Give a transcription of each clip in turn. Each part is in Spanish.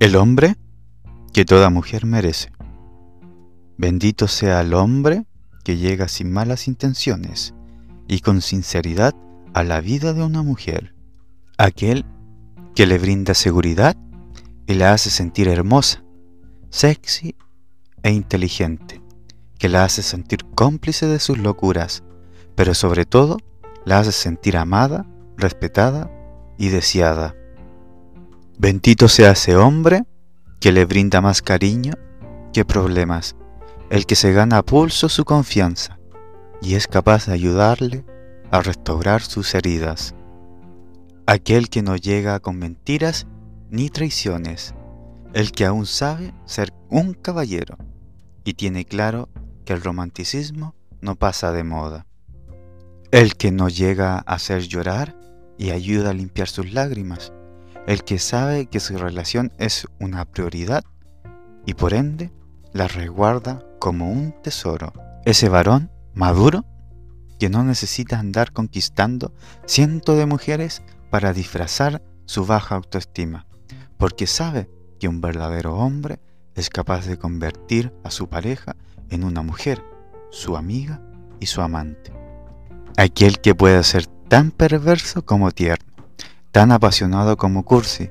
El hombre que toda mujer merece. Bendito sea el hombre que llega sin malas intenciones y con sinceridad a la vida de una mujer. Aquel que le brinda seguridad y la hace sentir hermosa, sexy e inteligente, que la hace sentir cómplice de sus locuras, pero sobre todo la hace sentir amada, respetada y deseada. Bendito sea ese hombre que le brinda más cariño que problemas, el que se gana a pulso su confianza y es capaz de ayudarle a restaurar sus heridas. Aquel que no llega con mentiras ni traiciones, el que aún sabe ser un caballero y tiene claro que el romanticismo no pasa de moda. El que no llega a hacer llorar y ayuda a limpiar sus lágrimas, el que sabe que su relación es una prioridad y por ende la resguarda como un tesoro. Ese varón maduro que no necesita andar conquistando cientos de mujeres para disfrazar su baja autoestima, porque sabe que un verdadero hombre es capaz de convertir a su pareja en una mujer, su amiga y su amante. Aquel que puede ser tan perverso como tierno tan apasionado como Cursi,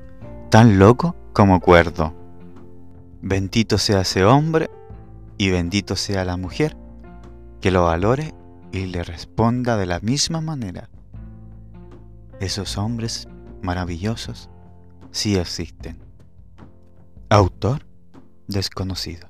tan loco como cuerdo. Bendito sea ese hombre y bendito sea la mujer que lo valore y le responda de la misma manera. Esos hombres maravillosos sí existen. Autor desconocido.